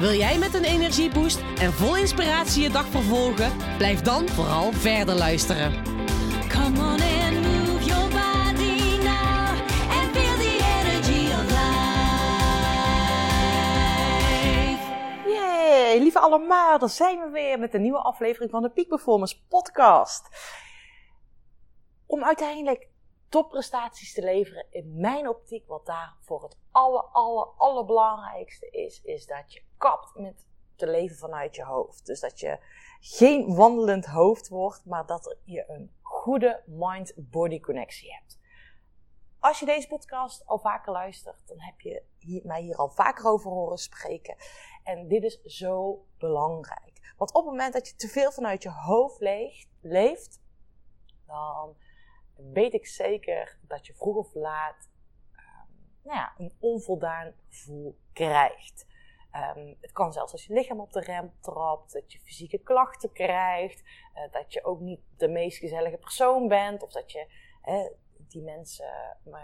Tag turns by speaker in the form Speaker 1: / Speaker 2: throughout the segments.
Speaker 1: Wil jij met een energieboost en vol inspiratie je dag vervolgen? Blijf dan vooral verder luisteren.
Speaker 2: Come on and move your body now and feel the energy of life.
Speaker 3: Yay, lieve allemaal, daar zijn we weer met een nieuwe aflevering van de Peak Performance Podcast. Om uiteindelijk topprestaties te leveren, in mijn optiek, wat daar voor het aller, aller, allerbelangrijkste is, is dat je kapt met te leven vanuit je hoofd. Dus dat je geen wandelend hoofd wordt, maar dat je een goede mind-body connectie hebt. Als je deze podcast al vaker luistert, dan heb je mij hier al vaker over horen spreken. En dit is zo belangrijk. Want op het moment dat je te veel vanuit je hoofd leeft, dan weet ik zeker dat je vroeg of laat um, nou ja, een onvoldaan gevoel krijgt. Um, het kan zelfs als je lichaam op de rem trapt, dat je fysieke klachten krijgt, uh, dat je ook niet de meest gezellige persoon bent, of dat je, die mensen uh,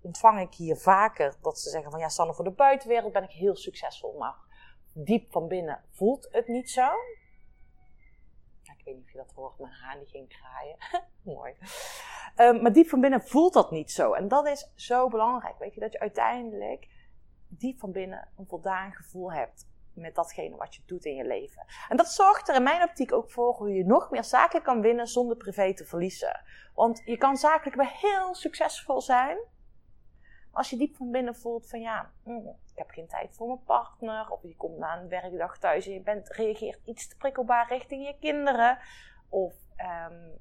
Speaker 3: ontvang ik hier vaker, dat ze zeggen van ja, Sanne, voor de buitenwereld ben ik heel succesvol, maar diep van binnen voelt het niet zo. Ik weet niet of je dat hoort, mijn haan ging kraaien. Mooi. Um, maar diep van binnen voelt dat niet zo. En dat is zo belangrijk. Weet je, dat je uiteindelijk diep van binnen een voldaan gevoel hebt met datgene wat je doet in je leven. En dat zorgt er in mijn optiek ook voor hoe je nog meer zaken kan winnen zonder privé te verliezen. Want je kan zakelijk wel heel succesvol zijn. Als je diep van binnen voelt van ja, mm, ik heb geen tijd voor mijn partner. Of je komt na een werkdag thuis en je bent, reageert iets te prikkelbaar richting je kinderen. Of um,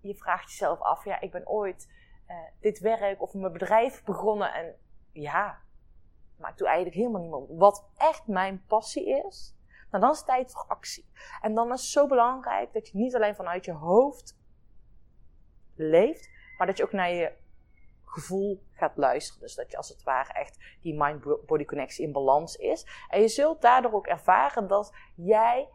Speaker 3: je vraagt jezelf af, ja, ik ben ooit uh, dit werk of mijn bedrijf begonnen. En ja, ik doe eigenlijk helemaal niet wat echt mijn passie is. Nou, dan is het tijd voor actie. En dan is het zo belangrijk dat je niet alleen vanuit je hoofd leeft, maar dat je ook naar je gevoel gaat luisteren. Dus dat je als het ware echt die mind-body connectie in balans is. En je zult daardoor ook ervaren dat jij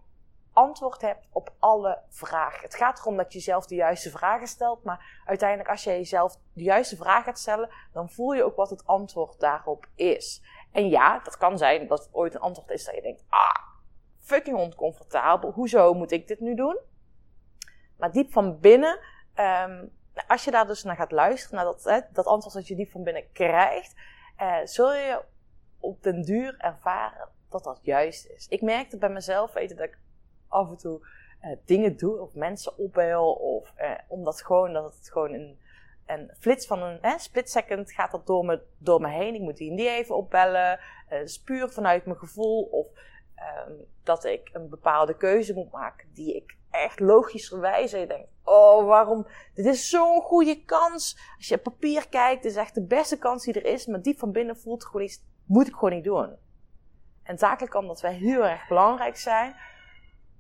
Speaker 3: antwoord hebt op alle vragen. Het gaat erom dat je zelf de juiste vragen stelt, maar uiteindelijk als je jezelf de juiste vraag gaat stellen, dan voel je ook wat het antwoord daarop is. En ja, dat kan zijn dat het ooit een antwoord is dat je denkt, ah, fucking oncomfortabel, hoezo moet ik dit nu doen? Maar diep van binnen, um, als je daar dus naar gaat luisteren, naar dat, dat antwoord dat je diep van binnen krijgt, uh, zul je op den duur ervaren dat dat juist is. Ik merkte bij mezelf weten dat ik af en toe uh, dingen doe of mensen opbel of uh, omdat gewoon dat het gewoon een, een flits van een hè, split second gaat dat door me, door me heen. Ik moet die en die even opbellen. Uh, is puur vanuit mijn gevoel of um, dat ik een bepaalde keuze moet maken die ik echt logischerwijs en je denkt, oh waarom, dit is zo'n goede kans. Als je op papier kijkt, is echt de beste kans die er is, maar diep van binnen voelt gewoon iets, moet ik gewoon niet doen. En zakelijk kan dat wel heel erg belangrijk zijn,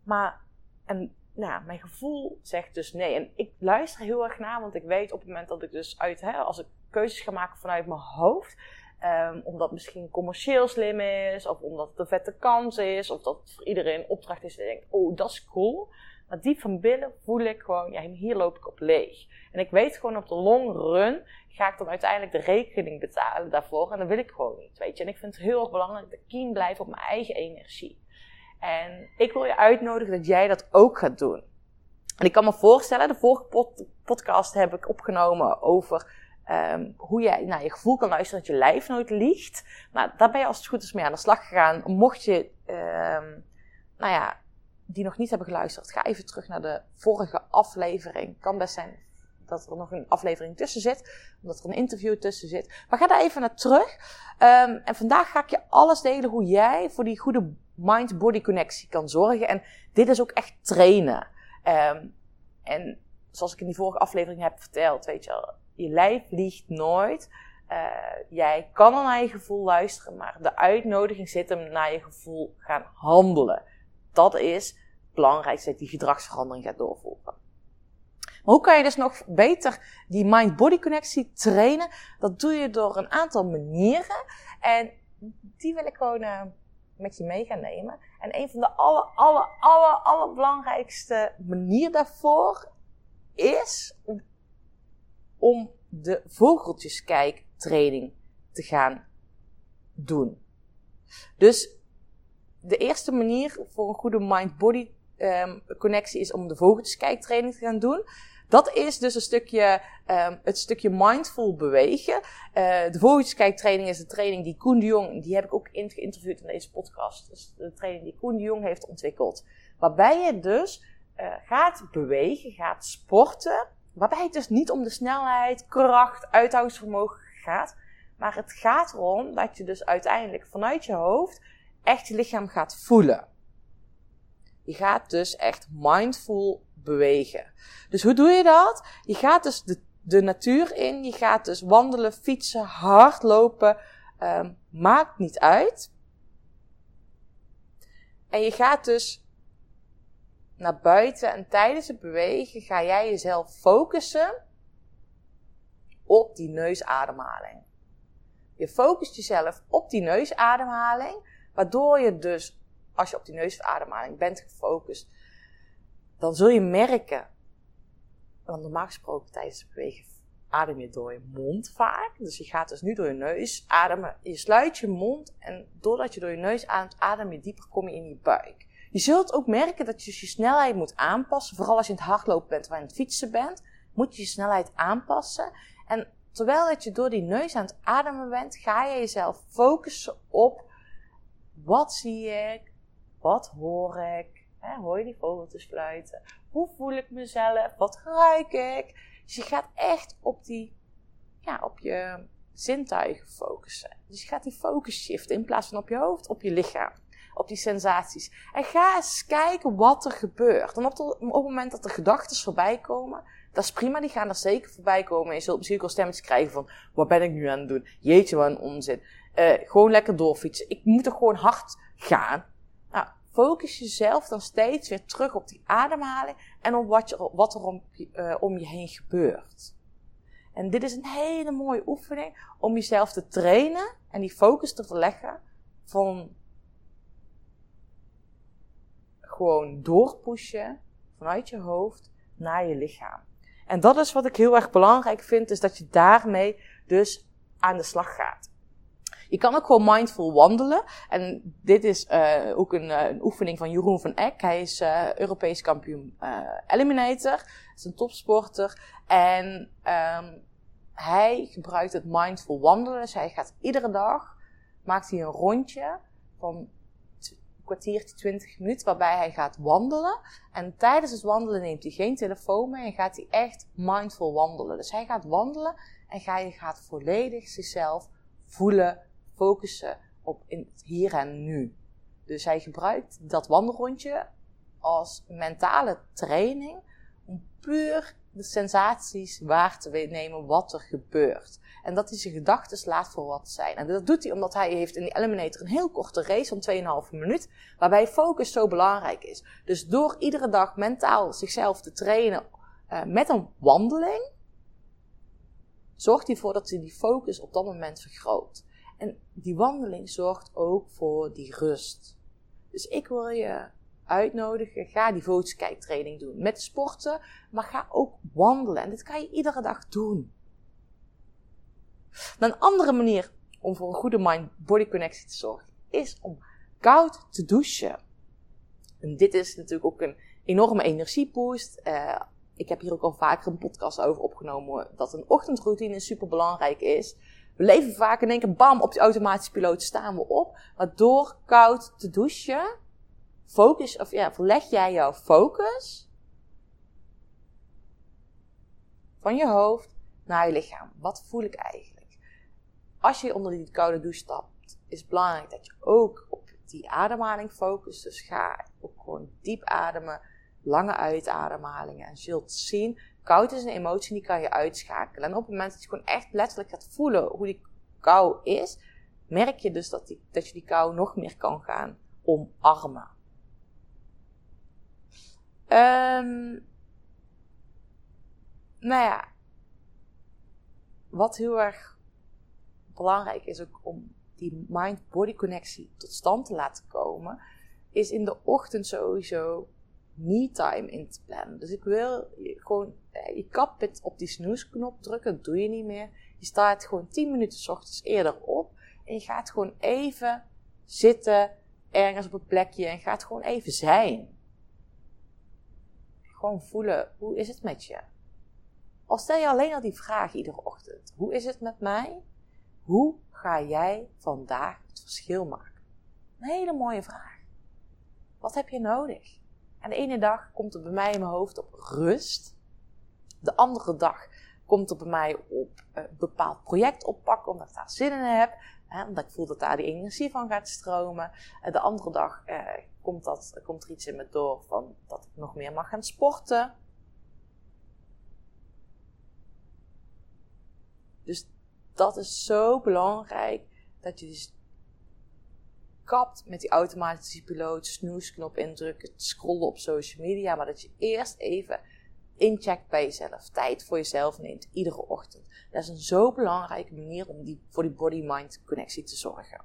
Speaker 3: maar en, nou, mijn gevoel zegt dus nee. En ik luister heel erg naar, want ik weet op het moment dat ik dus uit, hè, als ik keuzes ga maken vanuit mijn hoofd, um, omdat misschien commercieel slim is, of omdat het een vette kans is, of dat het voor iedereen een opdracht is en je denkt, oh, dat is cool. Maar diep van binnen voel ik gewoon, ja, hier loop ik op leeg. En ik weet gewoon op de long run ga ik dan uiteindelijk de rekening betalen daarvoor. En dat wil ik gewoon niet, weet je. En ik vind het heel erg belangrijk dat ik keen blijf op mijn eigen energie. En ik wil je uitnodigen dat jij dat ook gaat doen. En ik kan me voorstellen, de vorige podcast heb ik opgenomen over um, hoe jij naar je gevoel kan luisteren dat je lijf nooit liegt. Nou, daar ben je als het goed is mee aan de slag gegaan. Mocht je, um, nou ja, die nog niet hebben geluisterd, ga even terug naar de vorige aflevering. Kan best zijn dat er nog een aflevering tussen zit, omdat er een interview tussen zit. Maar ga daar even naar terug. Um, en vandaag ga ik je alles delen hoe jij voor die goede mind-body connectie kan zorgen. En dit is ook echt trainen. Um, en zoals ik in die vorige aflevering heb verteld, weet je je lijf liegt nooit. Uh, jij kan al naar je gevoel luisteren, maar de uitnodiging zit hem naar je gevoel gaan handelen. Dat is belangrijk is dat je die gedragsverandering gaat doorvoeren. Maar hoe kan je dus nog beter die mind-body connectie trainen? Dat doe je door een aantal manieren. En die wil ik gewoon uh, met je mee gaan nemen. En een van de aller, aller, aller, allerbelangrijkste manieren daarvoor is om, de vogeltjeskijktraining te gaan doen. Dus de eerste manier voor een goede mind-body um, connectie is om de vogeltjeskijktraining te gaan doen. Dat is dus een stukje, um, het stukje mindful bewegen. Uh, de vogeltjeskijktraining is een training die Koen de Jong, die heb ik ook geïnterviewd in deze podcast. Dus de training die Koen de Jong heeft ontwikkeld. Waarbij je dus uh, gaat bewegen, gaat sporten. Waarbij het dus niet om de snelheid, kracht, uithoudingsvermogen gaat. Maar het gaat erom dat je dus uiteindelijk vanuit je hoofd echt je lichaam gaat voelen. Je gaat dus echt mindful bewegen. Dus hoe doe je dat? Je gaat dus de, de natuur in. Je gaat dus wandelen, fietsen, hardlopen. Um, maakt niet uit. En je gaat dus naar buiten en tijdens het bewegen ga jij jezelf focussen op die neusademhaling. Je focust jezelf op die neusademhaling, waardoor je dus, als je op die neusademhaling bent gefocust, dan zul je merken, want normaal gesproken tijdens het bewegen adem je door je mond vaak. Dus je gaat dus nu door je neus ademen. Je sluit je mond en doordat je door je neus ademt, adem je dieper, kom je in je buik. Je zult ook merken dat je dus je snelheid moet aanpassen. Vooral als je in het hardlopen bent of aan het fietsen bent, moet je je snelheid aanpassen. En terwijl dat je door die neus aan het ademen bent, ga je jezelf focussen op wat zie ik, wat hoor ik, Hoor je die vogeltjes fluiten? Hoe voel ik mezelf? Wat ruik ik? Dus je gaat echt op, die, ja, op je zintuigen focussen. Dus je gaat die focus shiften in plaats van op je hoofd, op je lichaam. Op die sensaties. En ga eens kijken wat er gebeurt. En op, op het moment dat er gedachten voorbij komen, dat is prima, die gaan er zeker voorbij komen. En je zult misschien ook al stemmetjes krijgen van, wat ben ik nu aan het doen? Jeetje, wat een onzin. Uh, gewoon lekker doorfietsen. Ik moet er gewoon hard gaan focus jezelf dan steeds weer terug op die ademhaling en op wat, je, wat er om, uh, om je heen gebeurt. En dit is een hele mooie oefening om jezelf te trainen en die focus te verleggen van gewoon doorpushen vanuit je hoofd naar je lichaam. En dat is wat ik heel erg belangrijk vind, is dat je daarmee dus aan de slag gaat. Je kan ook gewoon mindful wandelen. En dit is uh, ook een, uh, een, oefening van Jeroen van Eck. Hij is uh, Europees kampioen Eliminator. is een topsporter. En um, hij gebruikt het mindful wandelen. Dus hij gaat iedere dag, maakt hij een rondje van een kwartiertje, 20 minuten, waarbij hij gaat wandelen. En tijdens het wandelen neemt hij geen telefoon mee en gaat hij echt mindful wandelen. Dus hij gaat wandelen en hij gaat volledig zichzelf voelen, focussen op in het hier en nu. Dus hij gebruikt dat wandelrondje als mentale training om puur de sensaties waar te nemen wat er gebeurt. En dat hij zijn gedachten laat voor wat zijn. En dat doet hij omdat hij heeft in die Eliminator een heel korte race van 2,5 minuut, waarbij focus zo belangrijk is. Dus door iedere dag mentaal zichzelf te trainen uh, met een wandeling, zorgt hij ervoor dat hij die focus op dat moment vergroot. En die wandeling zorgt ook voor die rust. Dus ik wil je uitnodigen, ga die vogeltjeskijktraining doen. Met sporten, maar ga ook wandelen. En dit kan je iedere dag doen. een andere manier om voor een goede mind-body connectie te zorgen, is om koud te douchen. En dit is natuurlijk ook een enorme energieboost. Uh, ik heb hier ook al vaker een podcast over opgenomen dat een ochtendroutine super belangrijk is. We leven vaak in één keer bam op die automatische piloot staan we op. Maar door koud te douchen, focus, of ja, verleg jij jouw focus van je hoofd naar je lichaam. Wat voel ik eigenlijk? Als je onder die koude douche stapt, is het belangrijk dat je ook op die ademhaling focust. Dus ga ook gewoon diep ademen, lange uitademhalingen. En zult zien Koud is een emotie die kan je uitschakelen. En op het moment dat je gewoon echt letterlijk gaat voelen hoe die kou is, merk je dus dat, die, dat je die kou nog meer kan gaan omarmen. Ehm, nou ja, wat heel erg belangrijk is ook om die mind-body connectie tot stand te laten komen, is in de ochtend sowieso me-time in te plannen. Dus ik wil gewoon, eh, je kapit op die snoesknop drukken, dat doe je niet meer. Je staat gewoon 10 minuten s ochtends eerder op en je gaat gewoon even zitten ergens op een plekje en gaat gewoon even zijn. Gewoon voelen, hoe is het met je? Al stel je alleen al die vraag iedere ochtend. Hoe is het met mij? Hoe ga jij vandaag het verschil maken? Een hele mooie vraag. Wat heb je nodig? En de ene dag komt het bij mij in mijn hoofd op rust. De andere dag komt het bij mij op een bepaald project oppakken, omdat ik daar zin in heb. Hè, omdat ik voel dat daar die energie van gaat stromen. En de andere dag eh, komt, dat, komt er iets in me door van dat ik nog meer mag gaan sporten. Dus dat is zo belangrijk dat je dus kapt met die automatische piloot, snoesknop indrukken, scrollen op social media, maar dat je eerst even incheckt bij jezelf, tijd voor jezelf neemt, iedere ochtend. Dat is een zo belangrijke manier om die, voor die body-mind connectie te zorgen.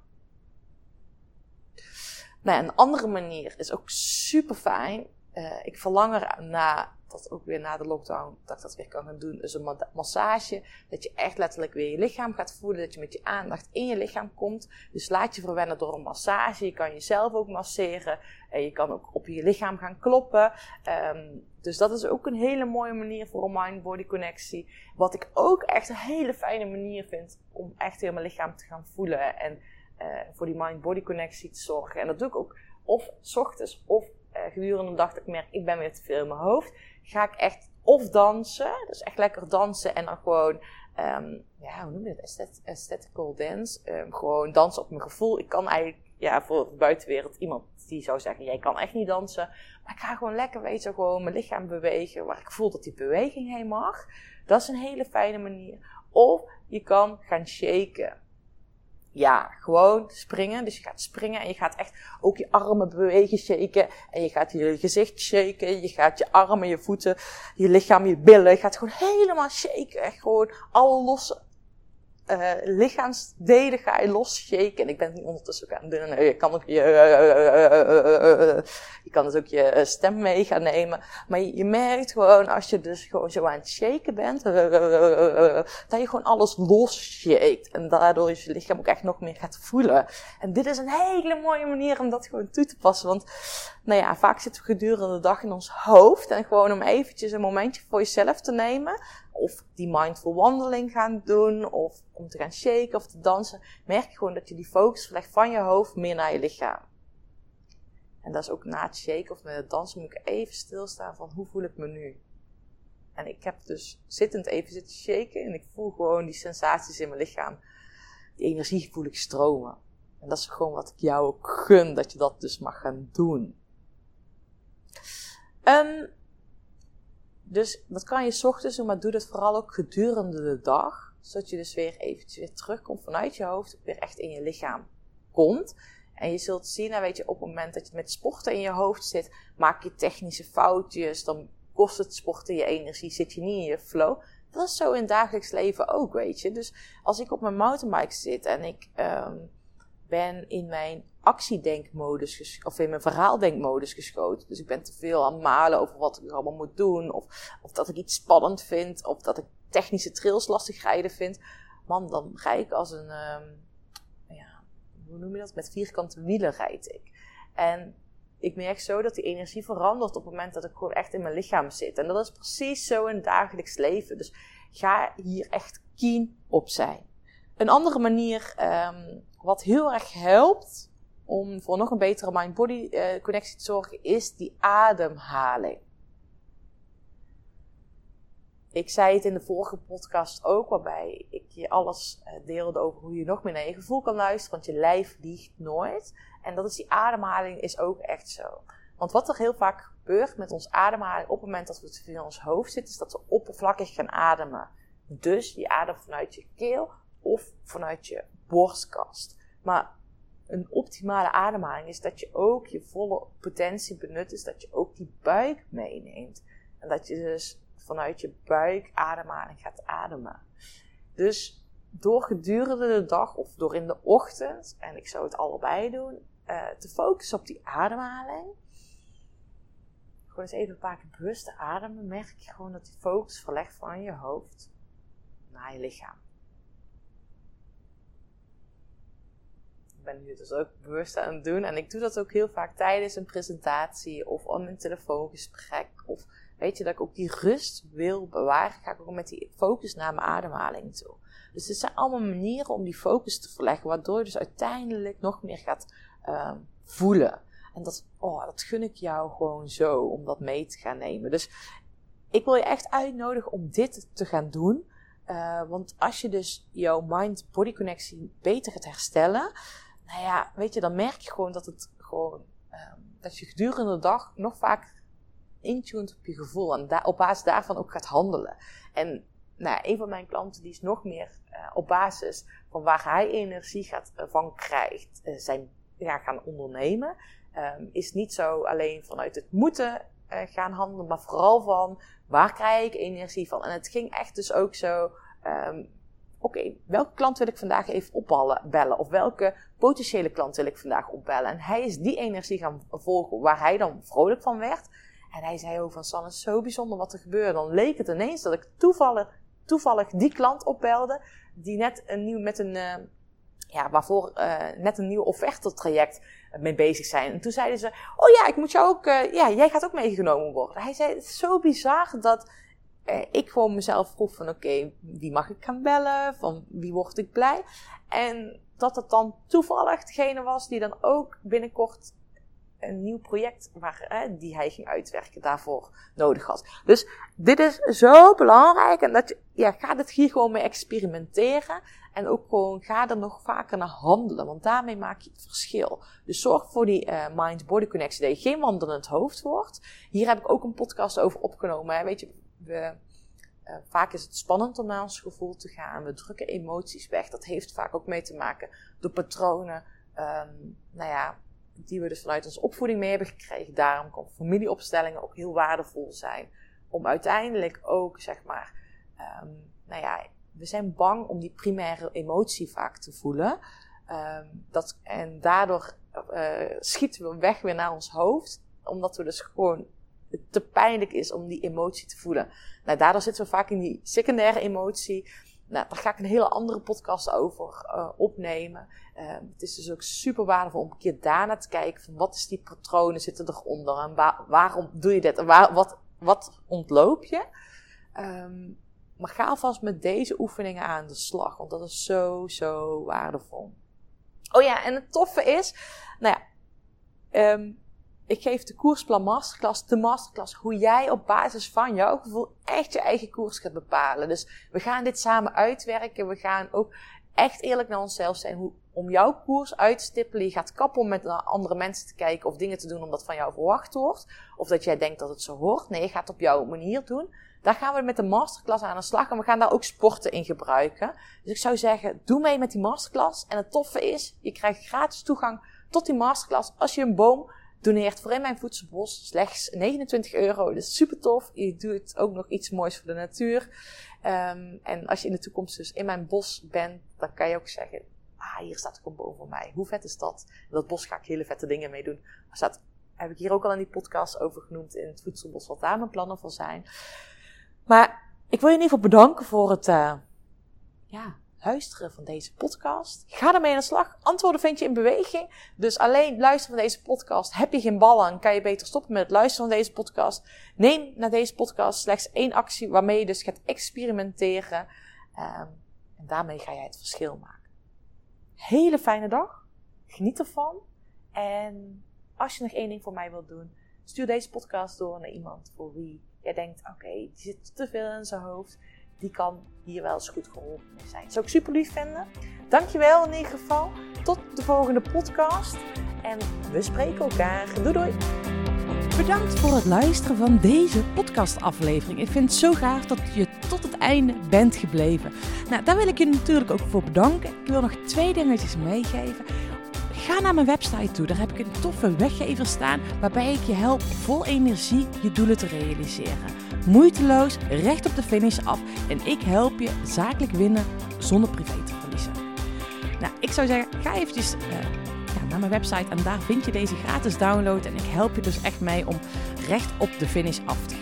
Speaker 3: Nou, een andere manier is ook super fijn. Uh, ik verlang er na dat ook weer na de lockdown, dat ik dat weer kan gaan doen. Dus een massage, dat je echt letterlijk weer je lichaam gaat voelen, dat je met je aandacht in je lichaam komt. Dus laat je verwennen door een massage. Je kan jezelf ook masseren. En je kan ook op je lichaam gaan kloppen. Um, dus dat is ook een hele mooie manier voor een mind-body connectie. Wat ik ook echt een hele fijne manier vind om echt heel mijn lichaam te gaan voelen. En uh, voor die mind-body connectie te zorgen. En dat doe ik ook of s ochtends of gedurende de dag dat ik merk, ik ben weer te veel in mijn hoofd ga ik echt of dansen, dus echt lekker dansen en dan gewoon, um, ja, hoe noem je het? aesthetical dance. Um, gewoon dansen op mijn gevoel. Ik kan eigenlijk, ja, voor de buitenwereld iemand die zou zeggen, jij kan echt niet dansen. Maar ik ga gewoon lekker, weet je, gewoon mijn lichaam bewegen, waar ik voel dat die beweging heen mag. Dat is een hele fijne manier. Of je kan gaan shaken ja, gewoon springen. Dus je gaat springen en je gaat echt ook je armen bewegen, shaken. En je gaat je gezicht shaken. Je gaat je armen, je voeten, je lichaam, je billen. Je gaat gewoon helemaal shaken. Echt gewoon alle losse uh, lichaamsdelen ga je los shaken. En ik ben het ondertussen ook aan het doen. Je kan ook je, uh, je kan dus ook je stem mee gaan nemen. Maar je, merkt gewoon, als je dus gewoon zo aan het shaken bent, dat je gewoon alles los shakt. En daardoor is je lichaam ook echt nog meer gaat voelen. En dit is een hele mooie manier om dat gewoon toe te passen. Want, nou ja, vaak zitten we gedurende de dag in ons hoofd. En gewoon om eventjes een momentje voor jezelf te nemen of die mindful wandeling gaan doen, of om te gaan shaken of te dansen, merk je gewoon dat je die focus verlegt van je hoofd meer naar je lichaam. En dat is ook na het shaken of met het dansen moet ik even stilstaan van hoe voel ik me nu. En ik heb dus zittend even zitten shaken en ik voel gewoon die sensaties in mijn lichaam. Die energie voel ik stromen. En dat is gewoon wat ik jou ook gun, dat je dat dus mag gaan doen. Um, dus dat kan je s ochtends doen, maar doe dat vooral ook gedurende de dag. Zodat je dus weer eventjes weer terugkomt vanuit je hoofd, weer echt in je lichaam komt. En je zult zien, nou weet je, op het moment dat je met sporten in je hoofd zit, maak je technische foutjes, dan kost het sporten je energie, zit je niet in je flow. Dat is zo in het dagelijks leven ook, weet je. Dus als ik op mijn mountainbike zit en ik um, ben in mijn actiedenkmodus, of in mijn verhaaldenkmodus geschoten. Dus ik ben te veel aan het malen over wat ik allemaal moet doen, of, of dat ik iets spannend vind, of dat ik technische trails lastig rijden vind. Man, dan rijd ik als een, um, ja, hoe noem je dat? Met vierkante wielen rijd ik. En ik merk zo dat die energie verandert op het moment dat ik gewoon echt in mijn lichaam zit. En dat is precies zo in het dagelijks leven. Dus ga hier echt keen op zijn. Een andere manier um, wat heel erg helpt om voor nog een betere mind-body uh, connectie te zorgen, is die ademhaling. Ik zei het in de vorige podcast ook, waarbij ik je alles uh, deelde over hoe je nog meer naar je gevoel kan luisteren, want je lijf liegt nooit. En dat is die ademhaling is ook echt zo. Want wat er heel vaak gebeurt met ons ademhaling op het moment dat we te veel in ons hoofd zitten, is dat we oppervlakkig gaan ademen. Dus je ademt vanuit je keel of vanuit je borstkast. Maar een optimale ademhaling is dat je ook je volle potentie benut. Dus dat je ook die buik meeneemt. En dat je dus vanuit je buik ademhaling gaat ademen. Dus door gedurende de dag of door in de ochtend, en ik zou het allebei doen, eh, te focussen op die ademhaling. Gewoon eens even een paar keer bewust ademen, merk je gewoon dat die focus verlegt van je hoofd naar je lichaam. Ben nu dus ook bewust aan het doen. En ik doe dat ook heel vaak tijdens een presentatie of op een telefoongesprek. Of weet je, dat ik ook die rust wil bewaren. Ga ik ook met die focus naar mijn ademhaling toe. Dus het zijn allemaal manieren om die focus te verleggen. Waardoor je dus uiteindelijk nog meer gaat uh, voelen. En dat, oh, dat gun ik jou gewoon zo om dat mee te gaan nemen. Dus ik wil je echt uitnodigen om dit te gaan doen. Uh, want als je dus jouw mind-body connectie beter gaat herstellen, nou ja, weet je, dan merk je gewoon dat het gewoon, um, dat je gedurende de dag nog vaak intuned op je gevoel en op basis daarvan ook gaat handelen. En nou, een van mijn klanten die is nog meer uh, op basis van waar hij energie gaat, uh, van krijgt, uh, zijn ja, gaan ondernemen. Um, is niet zo alleen vanuit het moeten gaan handelen, maar vooral van waar krijg ik energie van. En het ging echt dus ook zo. Um, Oké, welke klant wil ik vandaag even opbellen? Of welke potentiële klant wil ik vandaag opbellen? En hij is die energie gaan volgen waar hij dan vrolijk van werd. En hij zei ook van Sanne, is zo bijzonder wat er gebeurde. Dan leek het ineens dat ik toevallig, toevallig die klant opbelde. Die net een nieuw, met een, uh, ja, waarvoor uh, net een nieuw traject mee bezig zijn. En toen zeiden ze, oh ja, ik moet jou ook, uh, ja, jij gaat ook meegenomen worden. Hij zei, het is zo bizar dat ik gewoon mezelf vroeg van, oké, wie mag ik gaan bellen? Van wie word ik blij? En dat het dan toevallig degene was die dan ook binnenkort een nieuw project waar, hè, die hij ging uitwerken daarvoor nodig had. Dus dit is zo belangrijk en dat je, ja, ga het hier gewoon mee experimenteren en ook gewoon ga er nog vaker naar handelen, want daarmee maak je het verschil. Dus zorg voor die uh, mind-body connectie, dat je geen wandelend hoofd wordt. Hier heb ik ook een podcast over opgenomen. Hè. Weet je, we, uh, vaak is het spannend om naar ons gevoel te gaan. We drukken emoties weg. Dat heeft vaak ook mee te maken door patronen. Um, nou ja, die we dus vanuit onze opvoeding mee hebben gekregen. Daarom kan familieopstellingen ook heel waardevol zijn. Om uiteindelijk ook, zeg maar, um, nou ja, we zijn bang om die primaire emotie vaak te voelen. Um, dat, en daardoor uh, schieten we weg weer naar ons hoofd. Omdat we dus gewoon het te pijnlijk is om die emotie te voelen. Nou, daardoor zitten we vaak in die secundaire emotie. Nou, daar ga ik een hele andere podcast over uh, opnemen. Uh, het is dus ook super waardevol om een keer daarna te kijken van wat is die patronen zitten eronder en waar, waarom doe je dit en wat, wat ontloop je. Um, maar ga alvast met deze oefeningen aan de slag, want dat is zo, zo waardevol. Oh ja, en het toffe is, nou ja, um, ik geef de koersplan masterclass, de masterclass, hoe jij op basis van jouw gevoel echt je eigen koers gaat bepalen. Dus we gaan dit samen uitwerken. We gaan ook echt eerlijk naar onszelf zijn hoe, om jouw koers uit te stippelen. Je gaat kappen om met andere mensen te kijken of dingen te doen omdat van jou verwacht wordt. Of dat jij denkt dat het zo hoort. Nee, je gaat het op jouw manier doen. Daar gaan we met de masterclass aan de slag en we gaan daar ook sporten in gebruiken. Dus ik zou zeggen, doe mee met die masterclass. En het toffe is, je krijgt gratis toegang tot die masterclass als je een boom doneert voor in mijn voedselbos slechts 29 euro. Dus super tof. Je doet ook nog iets moois voor de natuur. Um, en als je in de toekomst dus in mijn bos bent, dan kan je ook zeggen: Ah, hier staat ook een boom voor mij. Hoe vet is dat? In dat bos ga ik hele vette dingen mee doen. Er staat, heb ik hier ook al in die podcast over genoemd in het voedselbos, wat daar mijn plannen voor zijn. Maar ik wil je in ieder geval bedanken voor het, uh, ja, luisteren van deze podcast. Ga ermee aan de slag. Antwoorden vind je in beweging. Dus alleen luisteren van deze podcast. Heb je geen ballen, kan je beter stoppen met het luisteren van deze podcast. Neem naar deze podcast slechts één actie waarmee je dus gaat experimenteren. Um, en daarmee ga jij het verschil maken. Hele fijne dag. Geniet ervan. En als je nog één ding voor mij wilt doen, stuur deze podcast door naar iemand voor wie jij denkt: oké, die zit te veel in zijn hoofd die kan hier wel eens goed geholpen mee zijn. Zou ik super lief vinden. Dankjewel in ieder geval. Tot de volgende podcast. En we spreken elkaar. Doei doei.
Speaker 1: Bedankt voor het luisteren van deze podcastaflevering. Ik vind het zo gaaf dat je tot het einde bent gebleven. Nou, daar wil ik je natuurlijk ook voor bedanken. Ik wil nog twee dingetjes meegeven
Speaker 3: Ga naar mijn website toe. Daar heb ik een toffe weggever staan waarbij ik je help vol energie je doelen te realiseren. Moeiteloos, recht op de finish af en ik help je zakelijk winnen zonder privé te verliezen. Nou, ik zou zeggen, ga eventjes eh, naar mijn website en daar vind je deze gratis download en ik help je dus echt mee om recht op de finish af te gaan.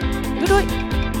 Speaker 3: maken. Doei doei!